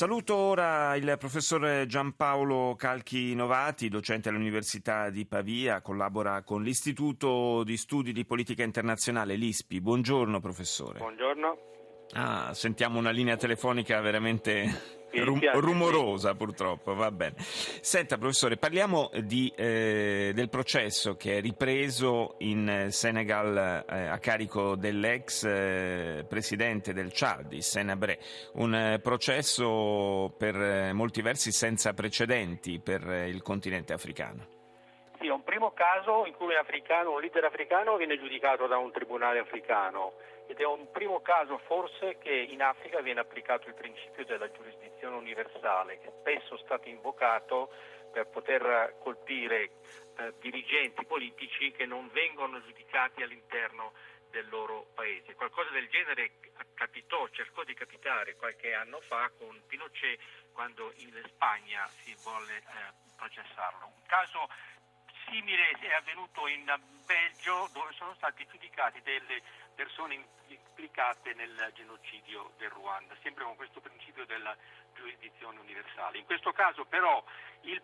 Saluto ora il professor Giampaolo Calchi Novati, docente all'Università di Pavia, collabora con l'Istituto di Studi di Politica Internazionale, l'ISPI. Buongiorno professore. Buongiorno. Ah, sentiamo una linea telefonica veramente Rum- rumorosa purtroppo, va bene. Senta professore, parliamo di, eh, del processo che è ripreso in Senegal eh, a carico dell'ex eh, presidente del Chad, Senabre, un eh, processo per eh, molti versi senza precedenti per eh, il continente africano. Sì, è un primo caso in cui un, africano, un leader africano viene giudicato da un tribunale africano ed è un primo caso forse che in Africa viene applicato il principio della giurisdizione universale, che spesso è stato invocato per poter colpire eh, dirigenti politici che non vengono giudicati all'interno del loro paese. Qualcosa del genere capitò, cercò di capitare qualche anno fa con Pinochet quando in Spagna si volle eh, processarlo. Un caso simile è avvenuto in Belgio dove sono stati giudicati delle persone implicate nel genocidio del Ruanda, sempre con questo principio della giurisdizione universale. In questo caso però il,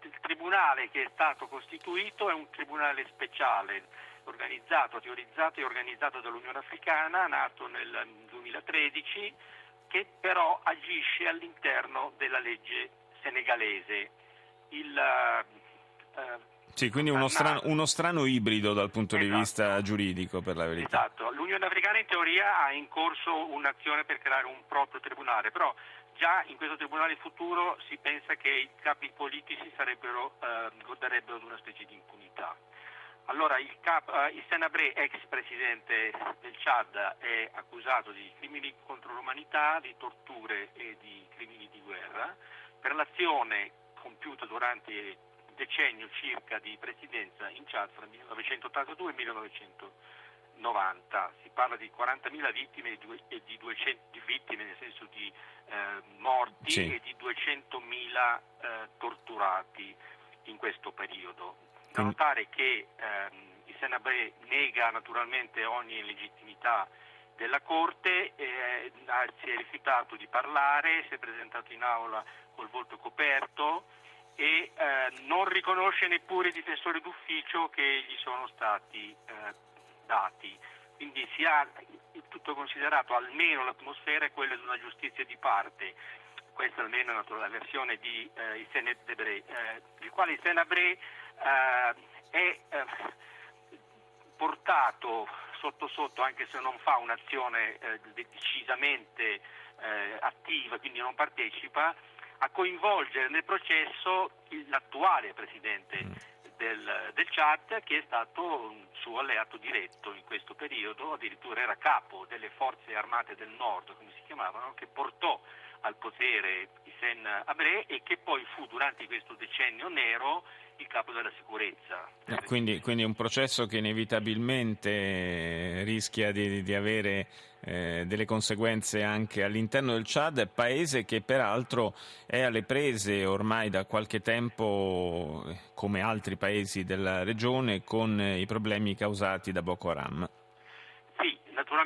il tribunale che è stato costituito è un tribunale speciale organizzato, teorizzato e organizzato dall'Unione Africana, nato nel 2013, che però agisce all'interno della legge senegalese. Il, eh, sì, quindi uno strano, uno strano, ibrido dal punto esatto. di vista giuridico, per la verità. Esatto, l'Unione Africana in teoria ha in corso un'azione per creare un proprio tribunale, però già in questo tribunale futuro si pensa che i capi politici sarebbero, eh, goderebbero di una specie di impunità. Allora il, cap, eh, il Senabre, ex presidente del Chad, è accusato di crimini contro l'umanità, di torture e di crimini di guerra per l'azione compiuta durante decennio circa di presidenza in Chad fra 1982 e 1990. Si parla di 40.000 vittime e di 200 vittime nel senso di eh, morti sì. e di 200.000 eh, torturati in questo periodo. Da notare che ehm, il Senabre nega naturalmente ogni legittimità della Corte, eh, si è rifiutato di parlare, si è presentato in aula col volto coperto e eh, non riconosce neppure i difensori d'ufficio che gli sono stati eh, dati. Quindi si ha tutto considerato, almeno l'atmosfera è quella di una giustizia di parte. Questa almeno è la versione di eh, Issene Debré, eh, il quale Issene Debré eh, è eh, portato sotto sotto, anche se non fa un'azione eh, decisamente attiva, quindi non partecipa, a coinvolgere nel processo l'attuale presidente mm. del, del Chad che è stato un suo alleato diretto in questo periodo, addirittura era capo delle forze armate del nord, come si chiamavano, che portò al potere Hissène Abré e che poi fu durante questo decennio nero il capo della sicurezza. No, quindi, quindi, un processo che inevitabilmente rischia di, di avere eh, delle conseguenze anche all'interno del Chad, paese che peraltro è alle prese ormai da qualche tempo, come altri paesi della regione, con i problemi causati da Boko Haram.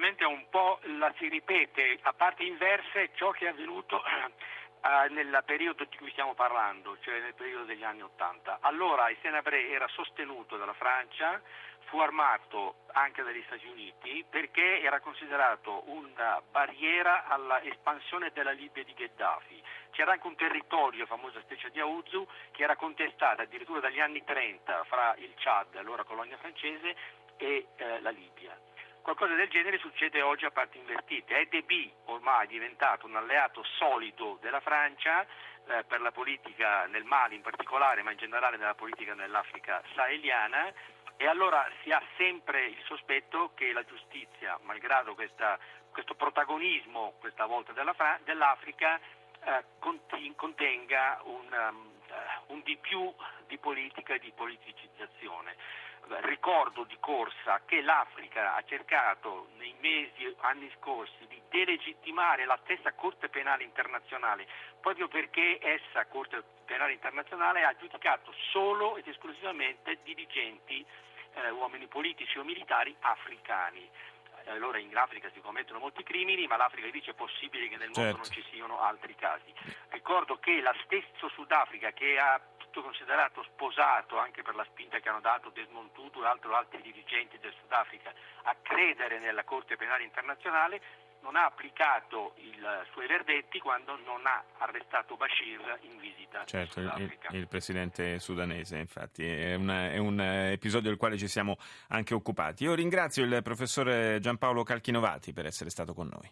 Sì, naturalmente un po' la si ripete a parti inverse ciò che è avvenuto eh, nel periodo di cui stiamo parlando, cioè nel periodo degli anni Ottanta. Allora il Senabre era sostenuto dalla Francia, fu armato anche dagli Stati Uniti perché era considerato una barriera all'espansione della Libia di Gheddafi. C'era anche un territorio, la famosa striscia di Aouzou, che era contestata addirittura dagli anni 30 fra il Chad, allora colonia francese, e eh, la Libia. Qualcosa del genere succede oggi a parti invertite. EDB ormai è diventato un alleato solido della Francia eh, per la politica nel Mali in particolare, ma in generale nella politica nell'Africa saheliana e allora si ha sempre il sospetto che la giustizia, malgrado questa, questo protagonismo questa volta della, dell'Africa, eh, contenga un, um, un di più di politica e di politicizzazione. Ricordo di corsa che l'Africa ha cercato nei mesi, anni scorsi, di delegittimare la stessa Corte Penale Internazionale, proprio perché essa, Corte Penale Internazionale, ha giudicato solo ed esclusivamente dirigenti, eh, uomini politici o militari africani allora in Africa si commettono molti crimini, ma l'Africa dice è possibile che nel mondo certo. non ci siano altri casi. Ricordo che la stesso Sudafrica che ha tutto considerato sposato anche per la spinta che hanno dato Desmond Tutu e altri dirigenti del Sudafrica a credere nella Corte Penale Internazionale, non ha applicato i suoi verdetti quando non ha arrestato Bashir in visita certo, il, il, presidente sudanese, infatti, è, una, è, un episodio del quale ci siamo anche occupati. Io ringrazio il professore Giampaolo Calchinovati per essere stato con noi.